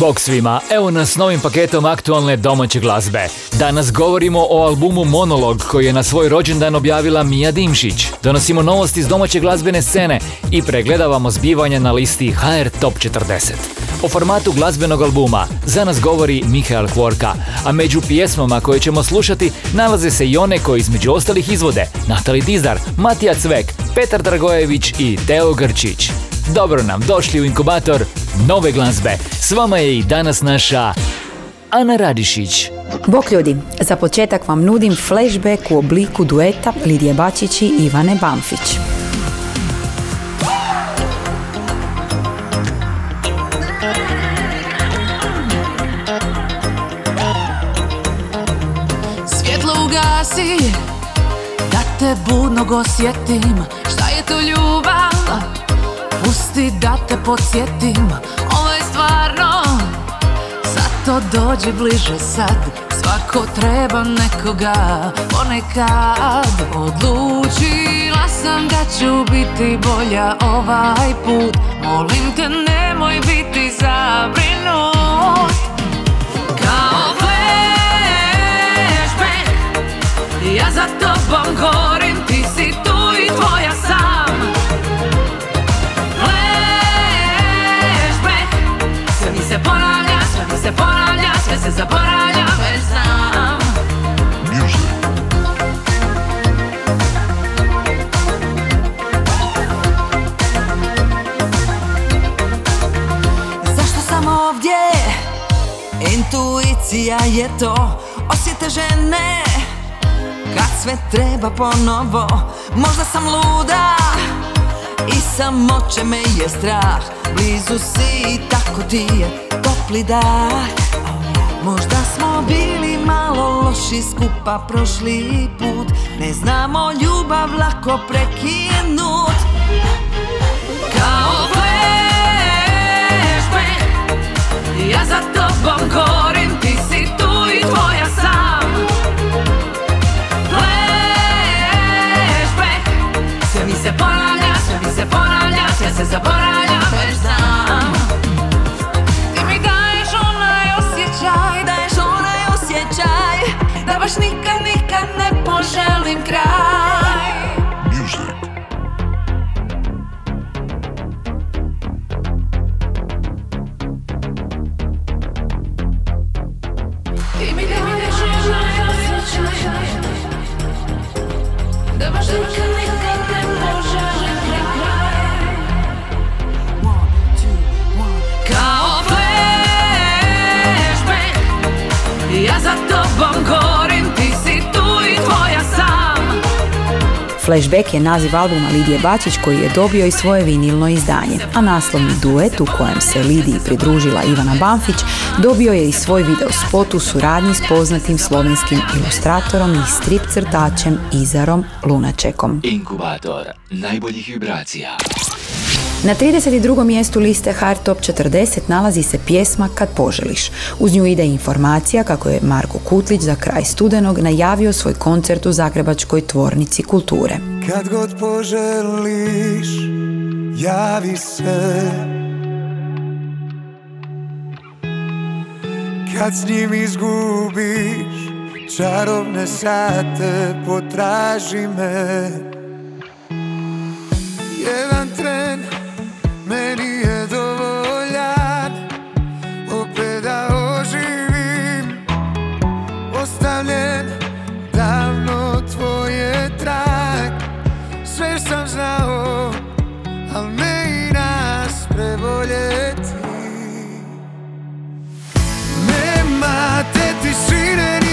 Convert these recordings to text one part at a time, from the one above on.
Bog svima, evo nas novim paketom aktualne domaće glazbe. Danas govorimo o albumu Monolog koji je na svoj rođendan objavila Mija Dimšić. Donosimo novosti iz domaće glazbene scene i pregledavamo zbivanja na listi HR Top 40. O formatu glazbenog albuma za nas govori Mihael Kvorka, a među pjesmama koje ćemo slušati nalaze se i one koje između ostalih izvode Natali Dizar, Matija Cvek, Petar Dragojević i Teo Grčić. Dobro nam došli u inkubator nove glazbe. S vama je i danas naša Ana Radišić. Bok ljudi, za početak vam nudim flashback u obliku dueta Lidije Bačić i Ivane Bamfić. Svjetlo ugasi Da te budnog osjetim Šta je to ljubav Pusti da te podsjetim Ovo je stvarno. Zato dođi bliže sad Svako treba nekoga. Ponekad Odlučila sam da ću biti bolja ovaj put. Molim te nemoj biti zabrinut Sve se zaboravlja, već znam. Zašto sam ovdje? Intuicija je to Osjete žene. Kad sve treba ponovo Možda sam luda. I samoće me je strah. Blizu si i tako ti je topli dah Možda smo bili malo loši skupa prošli put. Ne znamo ljubav lako prekinut. Kao flashback Ja za tobom gorim, ti si tu i tvoja sam. Flashback Sve mi se ponavlja, sve mi se ponavlja Sve se zaboravlja, Baš nikad, nikad ne poželim kraj Flashback je naziv albuma Lidije Bačić koji je dobio i svoje vinilno izdanje, a naslovni duet u kojem se Lidiji pridružila Ivana Banfić dobio je i svoj video spot u suradnji s poznatim slovenskim ilustratorom i strip crtačem Izarom Lunačekom. Inkubator najboljih vibracija. Na 32. mjestu liste Hard Top 40 nalazi se pjesma Kad poželiš. Uz nju ide informacija kako je Marko Kutlić za kraj studenog najavio svoj koncert u Zagrebačkoj tvornici kulture. Kad god poželiš, javi se Kad s njim izgubiš čarovne sate, potraži me Jedan tren meni je dovoljan Opet da oživim Ostavljen davno tvoje trag. Sve sam znao Al ne i nas preboljeti Nema te tišine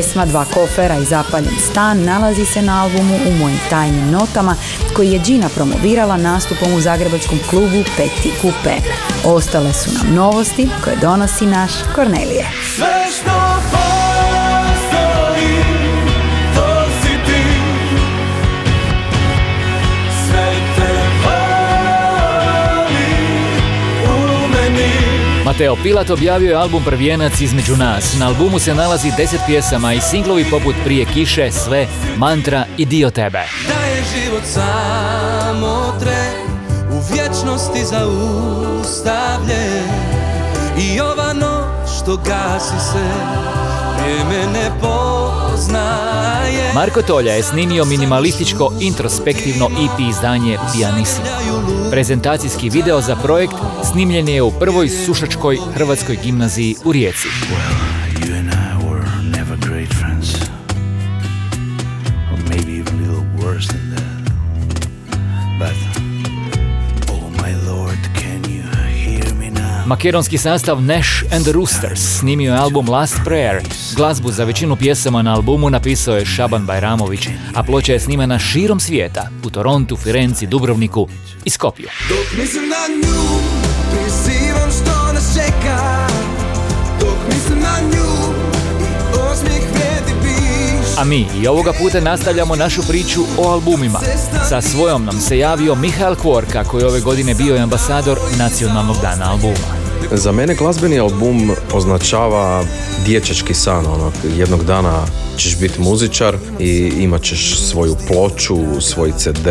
Pjesma Dva kofera i zapaljen stan nalazi se na albumu U mojim tajnim notama koji je Gina promovirala nastupom u zagrebačkom klubu Peti Coupe. Ostale su nam novosti koje donosi naš Kornelije. Mateo Pilat objavio je album Prvijenac između nas. Na albumu se nalazi 10 pjesama i singlovi poput Prije kiše, Sve, Mantra i Dio tebe. Da je život samo tren U vječnosti zaustavljen I ova noć što gasi se Vrijeme ne poznaje Marko Tolja je snimio minimalističko introspektivno EP izdanje Pianissimo. Prezentacijski video za projekt snimljen je u prvoj sušačkoj hrvatskoj gimnaziji u Rijeci. Makedonski sastav Nash and the Roosters snimio je album Last Prayer. Glazbu za većinu pjesama na albumu napisao je Šaban Bajramović, a ploča je snimana širom svijeta, u Torontu, Firenci, Dubrovniku i Skopju. Dok mislim na nju što nas čeka Dok mislim na nju I osmijeh vrijedi biš A mi i ovoga puta nastavljamo našu priču o albumima. Sa svojom nam se javio Mihael Kvorka koji je ove godine bio i ambasador Nacionalnog dana albuma. Za mene glazbeni album označava dječački san, ono, jednog dana ćeš biti muzičar i imat ćeš svoju ploču, svoj CD.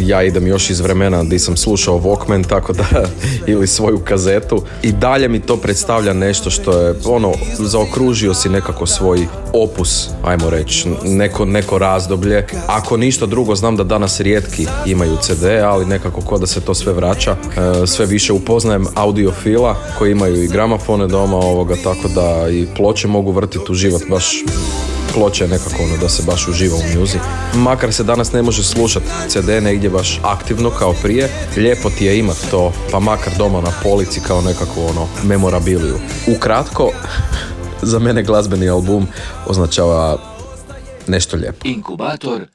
Ja idem još iz vremena di sam slušao Walkman, tako da, ili svoju kazetu. I dalje mi to predstavlja nešto što je, ono, zaokružio si nekako svoj opus, ajmo reći, neko, neko razdoblje. Ako ništa drugo, znam da danas rijetki imaju CD, ali nekako ko da se to sve vraća. E, sve više upoznajem audiofila koji imaju i gramafone doma ovoga, tako da i ploče mogu vrtiti u život baš ploče nekako ono da se baš uživa u muzi. Makar se danas ne može slušati CD negdje baš aktivno kao prije, lijepo ti je imat to, pa makar doma na polici kao nekako ono memorabiliju. Ukratko, za mene glazbeni album označava nešto lijepo. Inkubator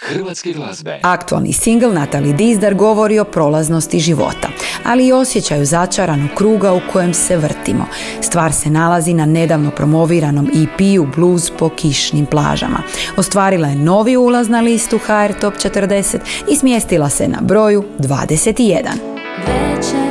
hrvatske glazbe. Aktualni singl Natali Dizdar govori o prolaznosti života, ali i osjećaju začaranog kruga u kojem se vrtimo. Stvar se nalazi na nedavno promoviranom EP-u Blues po kišnim plažama. Ostvarila je novi ulaz na listu HR Top 40 i smjestila se na broju 21. Večernja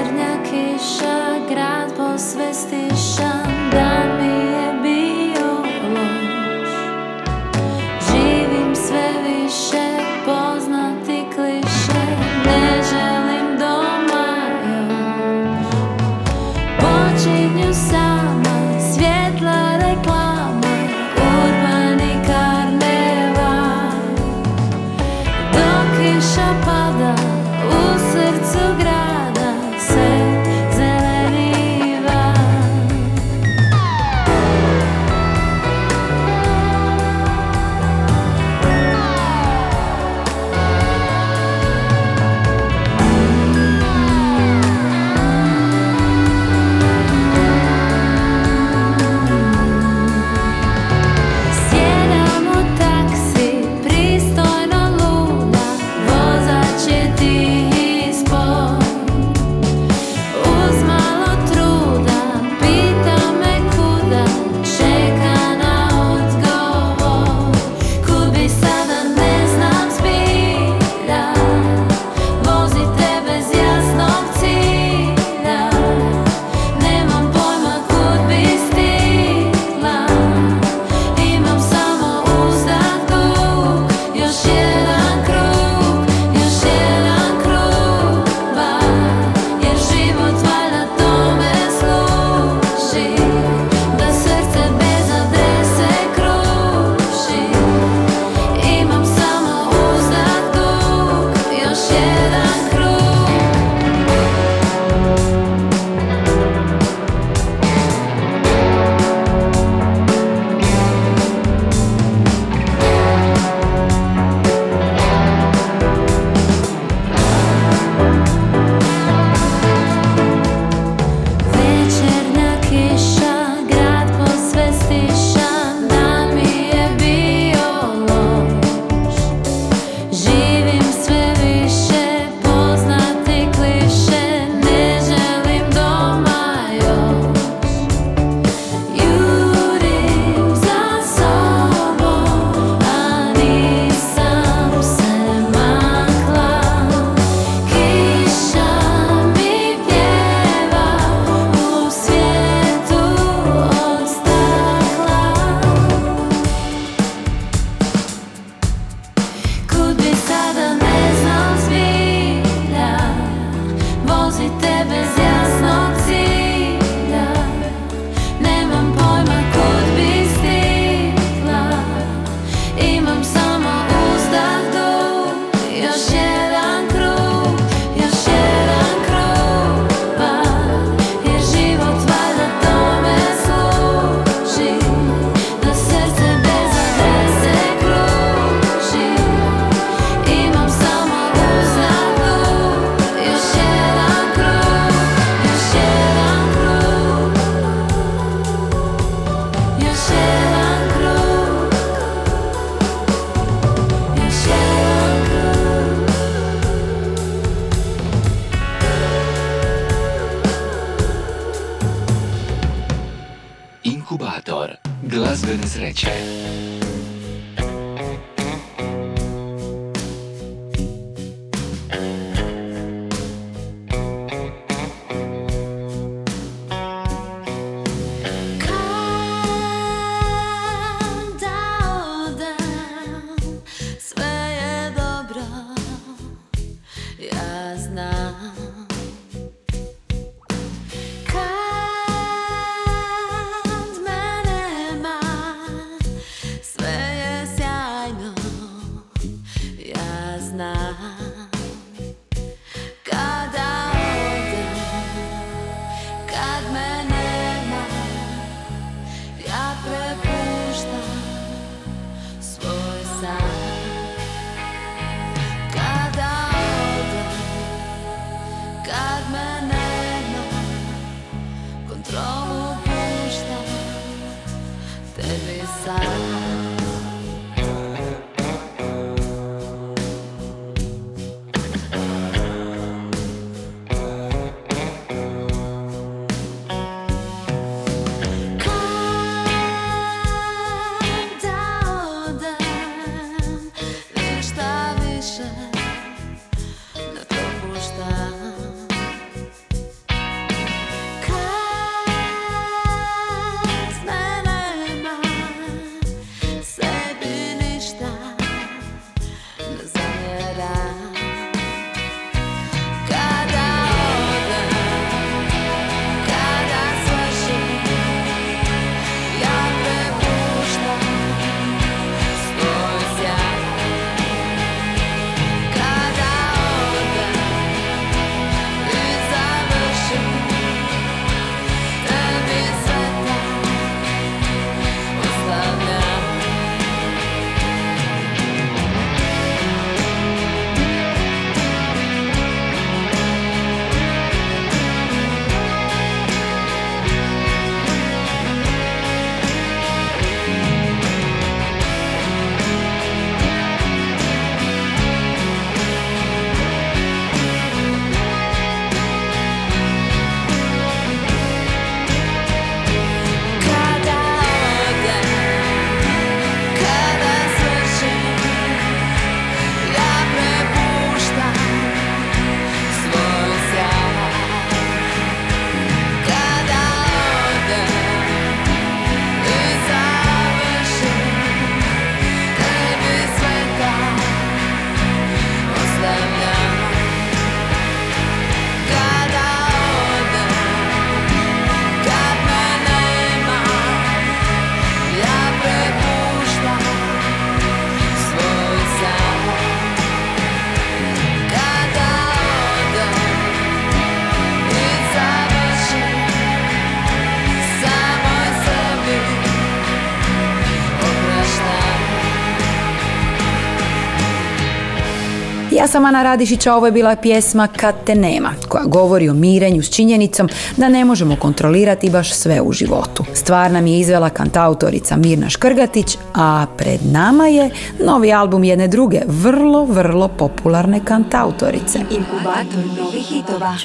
Ja sam Ana Radišić, a ovo je bila pjesma Kad te nema, koja govori o mirenju s činjenicom da ne možemo kontrolirati baš sve u životu. Stvar nam je izvela kantautorica Mirna Škrgatić, a pred nama je novi album jedne druge, vrlo, vrlo popularne kantautorice. Inkubator novih hitova.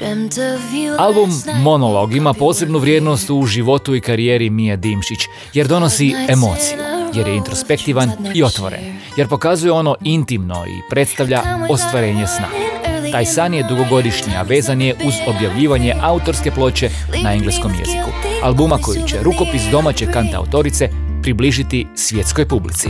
Album Monolog ima posebnu vrijednost u životu i karijeri Mija Dimšić, jer donosi emociju, jer je introspektivan i otvoren, jer pokazuje ono intimno i predstavlja ostvarenje sna. Taj san je dugogodišnji, a vezan je uz objavljivanje autorske ploče na engleskom jeziku. Albuma koji će rukopis domaće kantautorice približiti svjetskoj publici.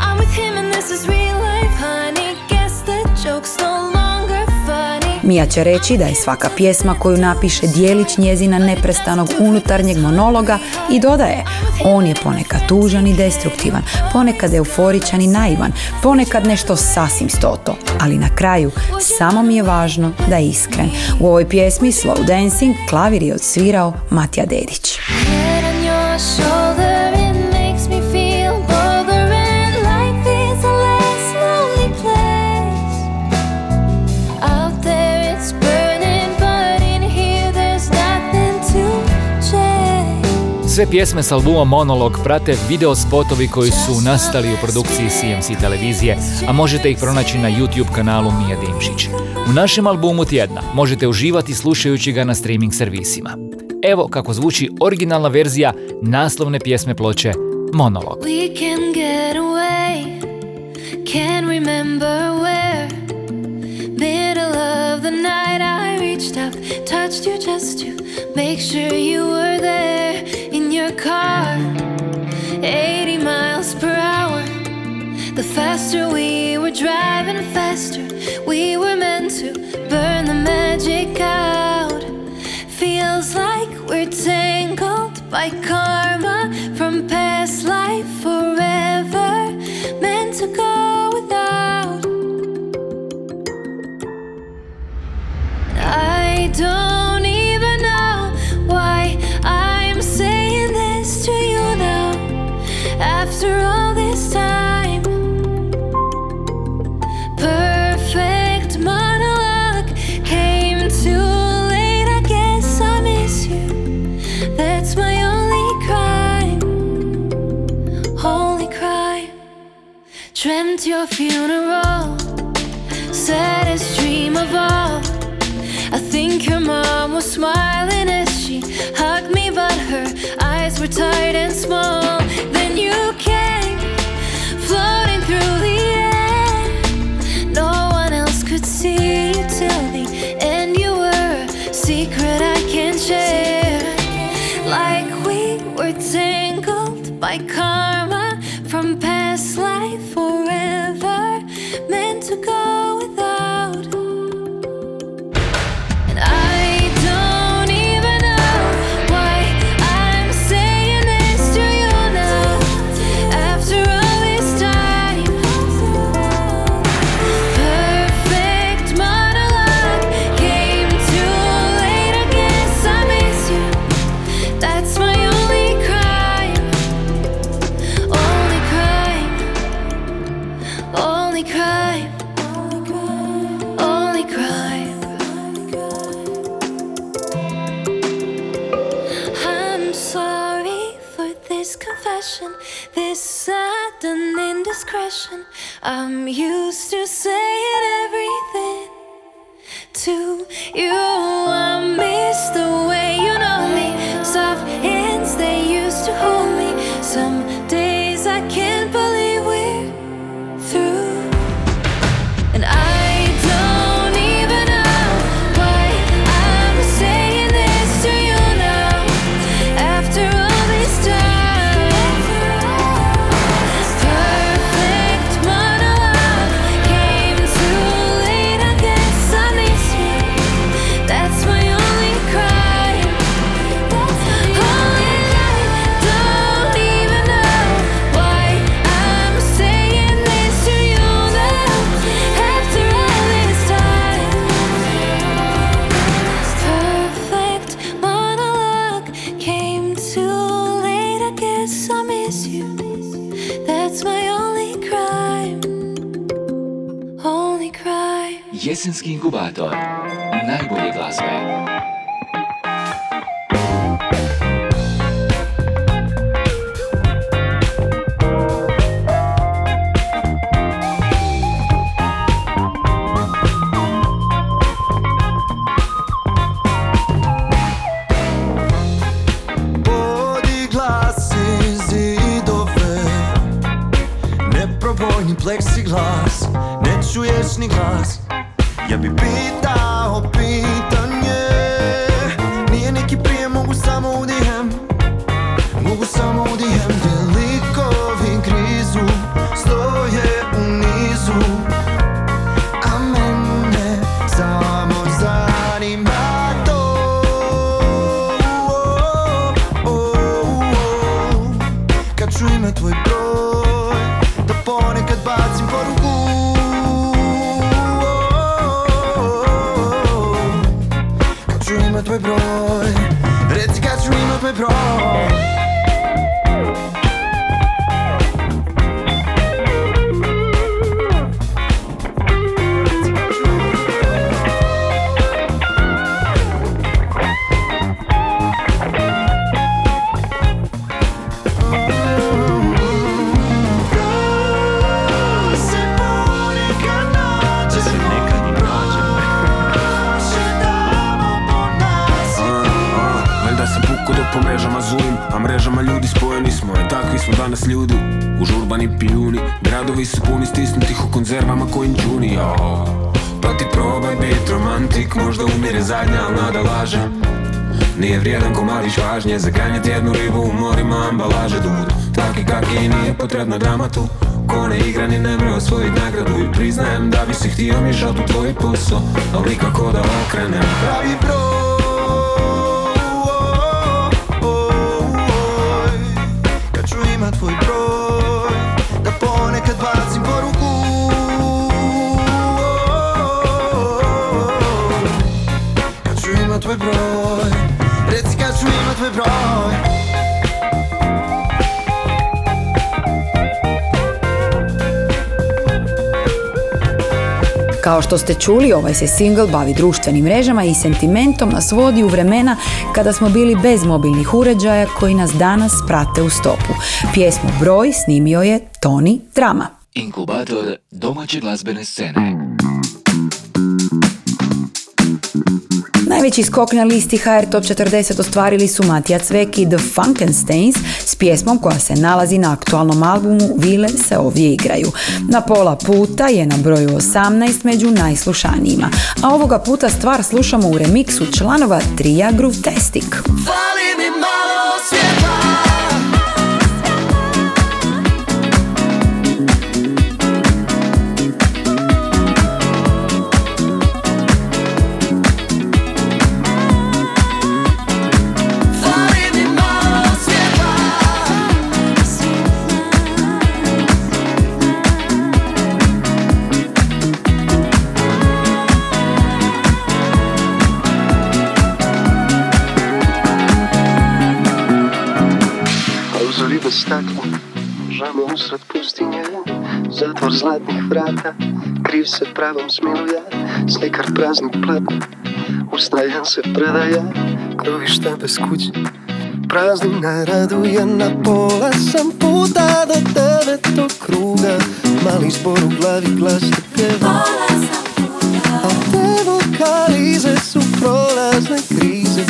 I'm with him and this is real life, honey. Mija će reći da je svaka pjesma koju napiše dijelić njezina neprestanog unutarnjeg monologa i dodaje on je ponekad tužan i destruktivan, ponekad euforičan i naivan, ponekad nešto sasvim stoto, ali na kraju samo mi je važno da je iskren. U ovoj pjesmi Slow Dancing klavir je odsvirao Matija Dedić. Sve pjesme s albuma Monolog prate video spotovi koji su nastali u produkciji CMC televizije, a možete ih pronaći na YouTube kanalu Mija Dimšić. U našem albumu tjedna možete uživati slušajući ga na streaming servisima. Evo kako zvuči originalna verzija naslovne pjesme ploče Monolog. We can get away, can't remember where. Middle of the night, I reached up, touched you just to make sure you were there in your car. 80 miles per hour. The faster we were driving, faster we were meant to burn the magic out. Feels like we're tangled by karma from past your funeral, saddest dream of all. I think your mom was smiling as she hugged me, but her eyes were tight and small. Then you came floating through the air. No one else could see you till the end. You were a secret I can't share. Like we were tangled by karma tvoj broj Da ponekad bacim poruku Nije vrijedan komadić važnje Zaganjati jednu ribu u morima ambalaže dud. Taki kaki nije potrebna drama tu Ko ne igra ni ne mre osvojit nagradu. I priznajem da bi si htio miješat u tvoj posao Al nikako da okrenem Pravi broj Kao što ste čuli, ovaj se single bavi društvenim mrežama i sentimentom nas vodi u vremena kada smo bili bez mobilnih uređaja koji nas danas prate u stopu. Pjesmu Broj snimio je Toni Drama. Inkubator domaće glazbene scene. Najveći skok na listi HR Top 40 ostvarili su Matija Cvek i The Funkensteins s pjesmom koja se nalazi na aktualnom albumu Vile se ovdje igraju. Na pola puta je na broju 18 među najslušanijima, a ovoga puta stvar slušamo u remiksu članova Trija Groovetastic. Fali mi malo Stakla, žamo usred pustinje Zatvor zlatnih vrata, kriv se pravom smiluje Slikar praznih platna, ustajan se predaja Krovišta bez kuće, praznina raduje Na pola sam puta do devetog kruga. Mali zbor u glavi glas te pjeva A te vokalize su prolazne krize.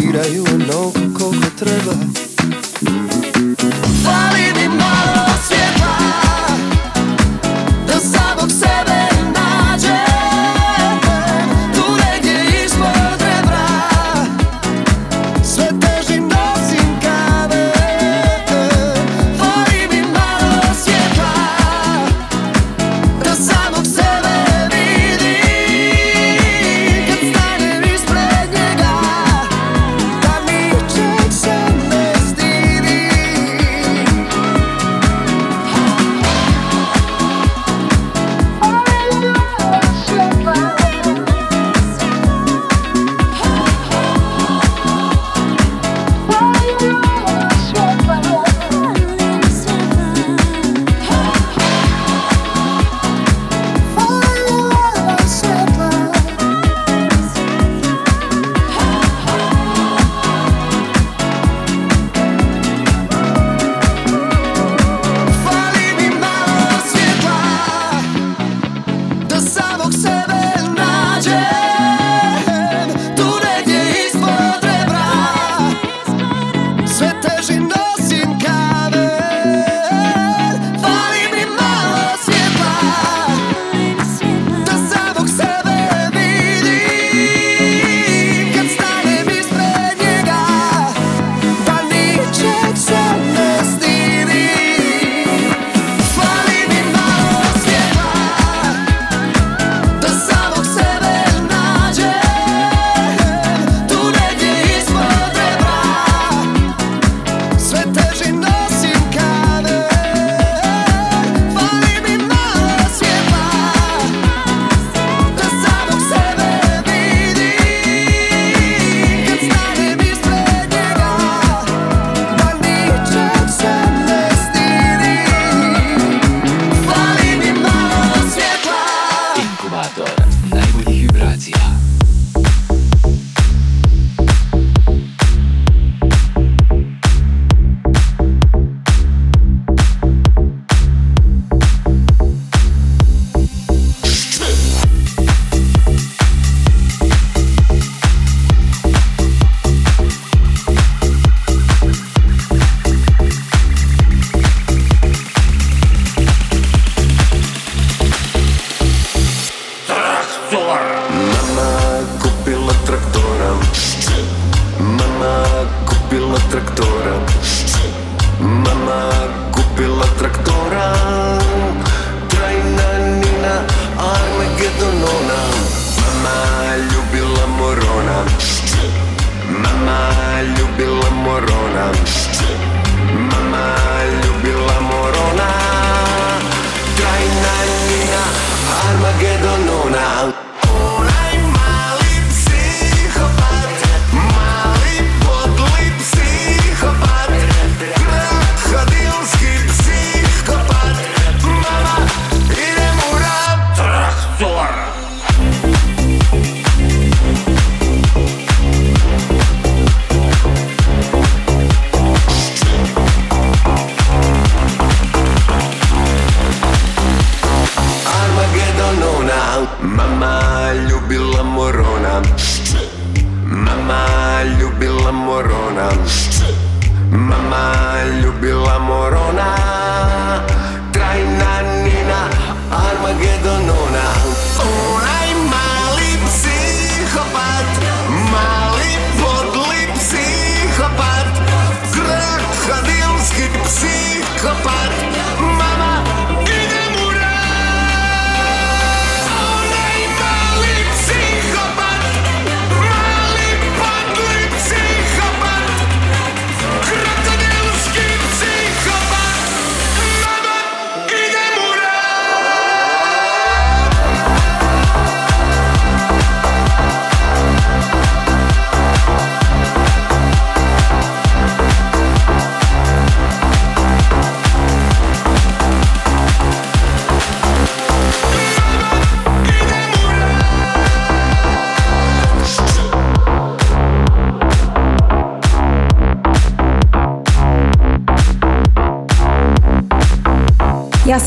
Diraju onoliko koliko treba falling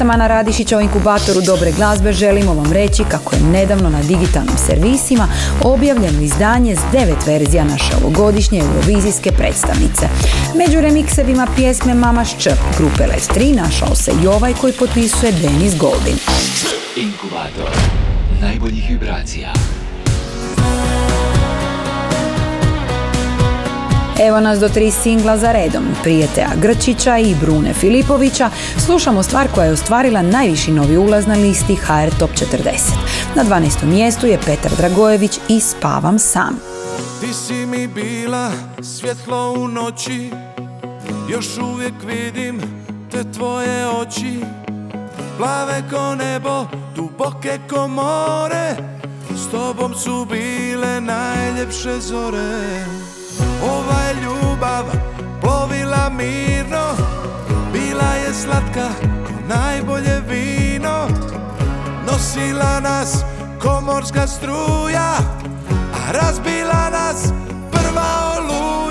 Ja sam Ana Radišić, o inkubatoru dobre glazbe želimo vam reći kako je nedavno na digitalnim servisima objavljeno izdanje s devet verzija naše ovogodišnje eurovizijske predstavnice. Među remiksevima pjesme Mama Šč grupe Let 3 našao se i ovaj koji potpisuje Denis Goldin. Inkubator najboljih vibracija. Evo nas do tri singla za redom, Prijeteja Grčića i Brune Filipovića, slušamo stvar koja je ostvarila najviši novi ulaz na listi HR Top 40. Na 12. mjestu je Petar Dragojević i Spavam sam. Ti si mi bila svjetlo u noći Još uvijek vidim te tvoje oči Plave ko nebo, duboke ko more S tobom su bile najljepše zore Ova je ljubav plovila mirno Bila je slatka ko najbolje vino. Nosila nas ko morska struja a razbila nas prva oluja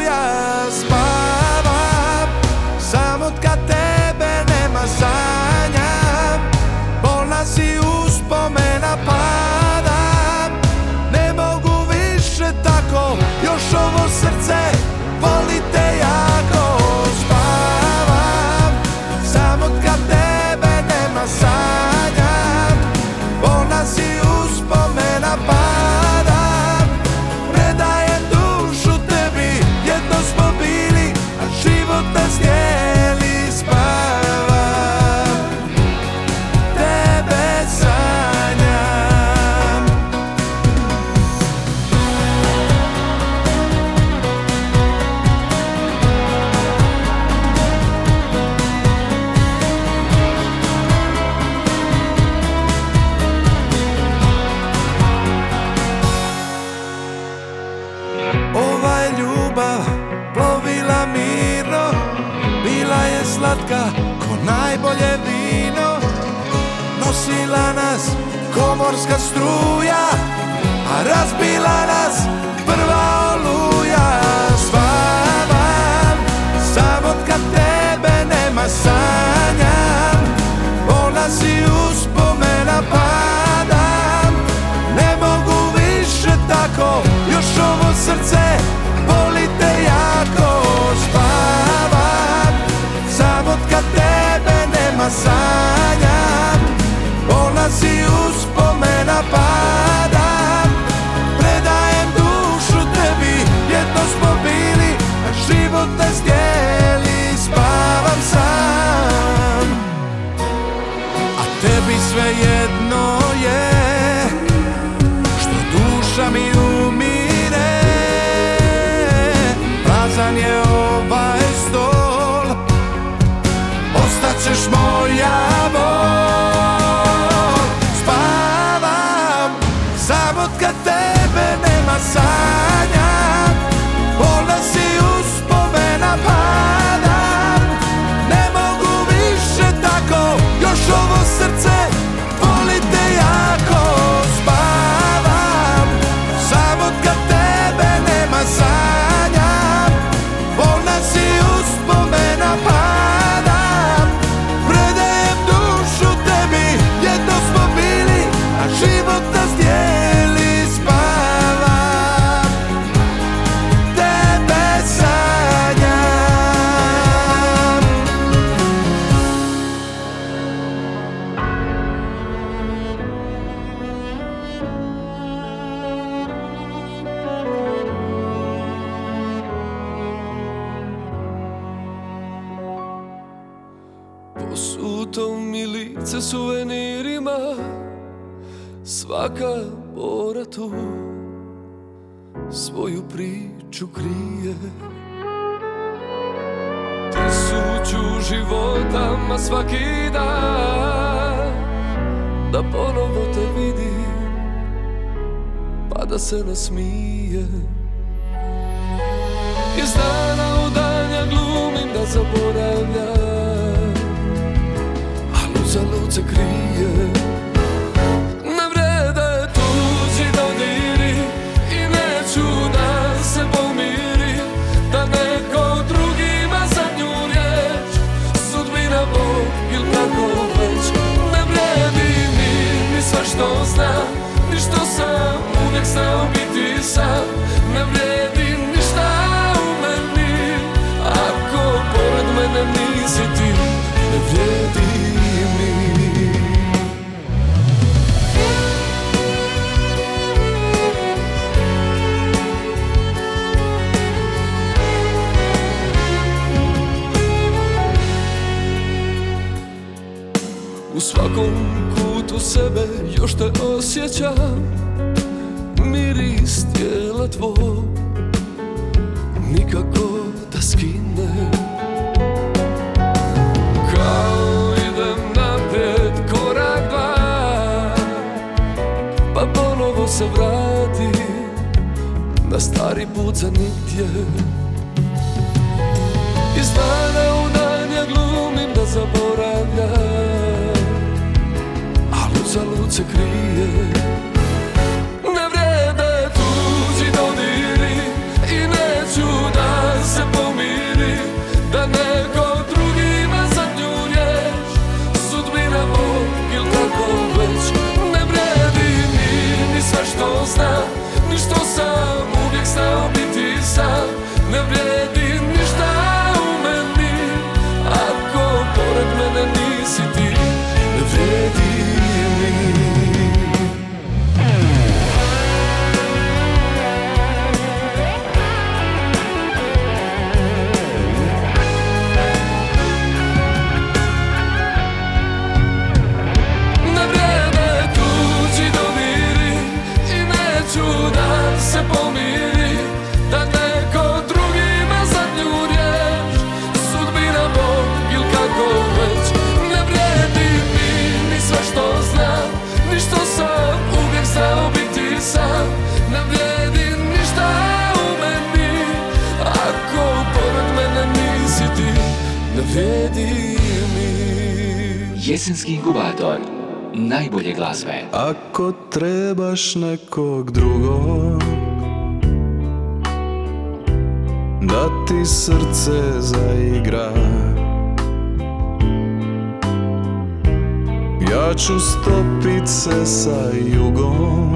se nasmije Jesenski inkubator. Najbolje glazbe. Ako trebaš nekog drugog Da ti srce zaigra. Ja ću stopit se sa jugom.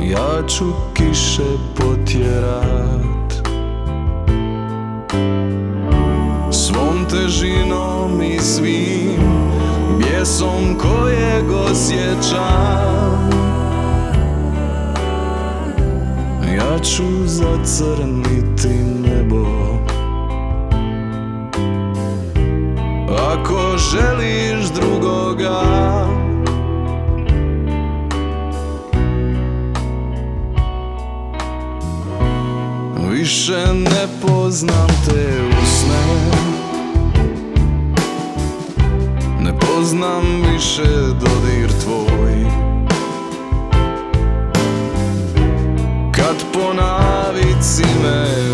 Ja ću kiše potjerat težinom i svim Bjesom kojeg osjećam. Ja ću zacrniti nebo. Ako želiš drugoga Više ne poznam te usne. poznam više dodir tvoj? Kad po navici me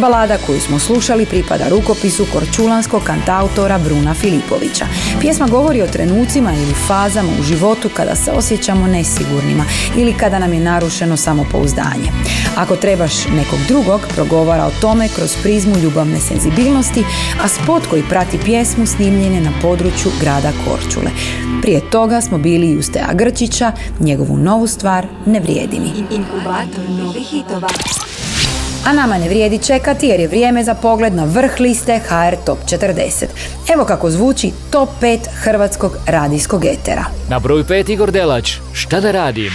Balada koju smo slušali pripada rukopisu korčulanskog kantautora Bruna Filipovića. Pjesma govori o trenucima ili fazama u životu kada se osjećamo nesigurnima ili kada nam je narušeno samopouzdanje. Ako trebaš nekog drugog, progovara o tome kroz prizmu ljubavne senzibilnosti, a spot koji prati pjesmu snimljen je na području grada Korčule. Prije toga smo bili i uz Teja Grčića, njegovu novu stvar Ne vrijedi mi. Inkubator novih hitova. A nama ne vrijedi čekati jer je vrijeme za pogled na vrh liste HR Top 40. Evo kako zvuči Top 5 hrvatskog radijskog etera. Na broju pet Igor Delač, šta da radim?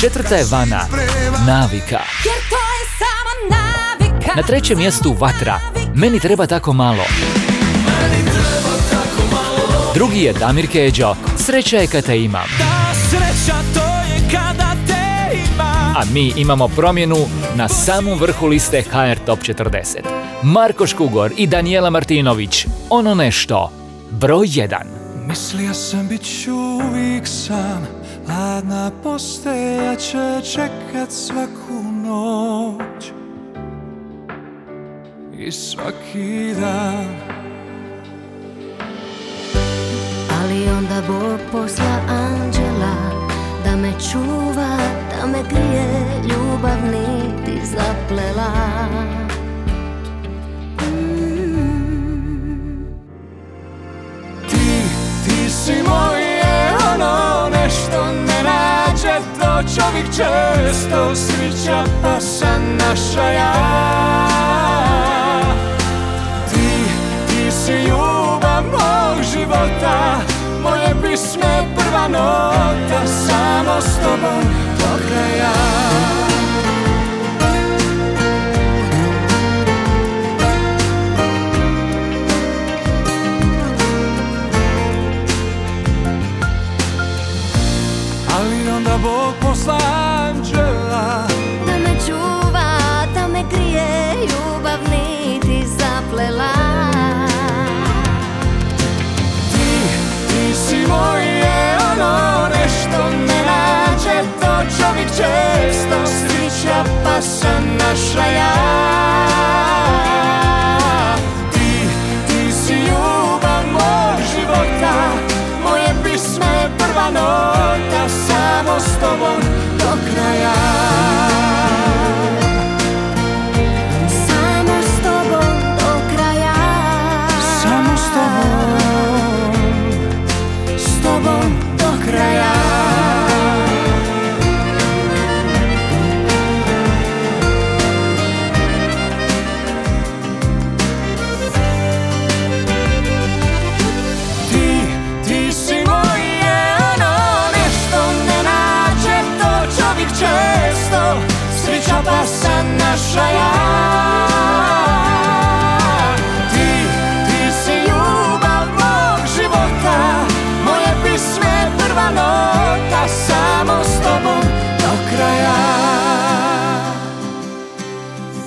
Četvrta je Vana, Navika. Na trećem mjestu Vatra, meni treba tako malo. Drugi je Damir Keđo, sreća je kad te imam. Sreća to je kada A mi imamo promjenu na samom vrhu liste HR Top 40. Marko Škugor i Daniela Martinović, ono nešto, broj 1. Mislio sam bit ću uvijek sam Ladna posteja će čekat svaku noć I svaki dan Ali onda Bog posla anđela me čuva, da me grije Ljubav niti zaplela. Ti si moje ono nešto ne nađe To čovjek često svića pa sam naša ja Ti, ti si ljubav Pisme prva nota Samo s tobom do često srića pa sam naša ja. Ti, ti si ljubav mog života Moje pisme prva nota Samo s tobom do kraja sam naša ja Ti, ti si ljubav mog života Moje pisme prva nota Samo s tobom do kraja.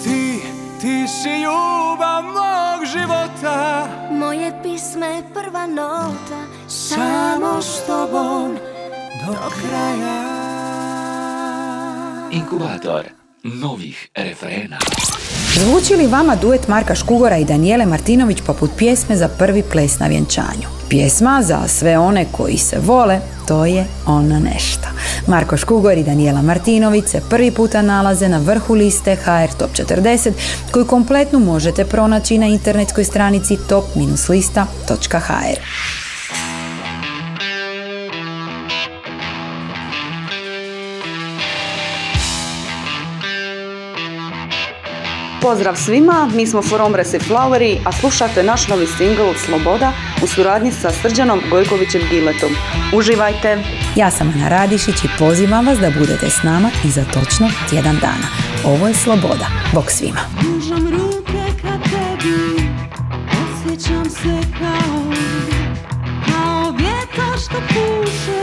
Ti, ti si ljubav mog života Moje pisme prva nota Samo s tobom do kraja. Inkubator novih refrena. Zvuči li vama duet Marka Škugora i Danijele Martinović poput pjesme za prvi ples na vjenčanju? Pjesma za sve one koji se vole, to je ono nešto. Marko Škugor i Danijela Martinović se prvi puta nalaze na vrhu liste HR Top 40 koju kompletnu možete pronaći na internetskoj stranici top-lista.hr. Pozdrav svima, mi smo From Resi Flowery, a slušate naš novi singl Sloboda u suradnji sa Srđanom Gojkovićem Giletom. Uživajte! Ja sam Ana Radišić i pozivam vas da budete s nama i za točno tjedan dana. Ovo je Sloboda. Bog svima! Pružam ruke ka tebi, osjećam se kao, kao vjetar što puše,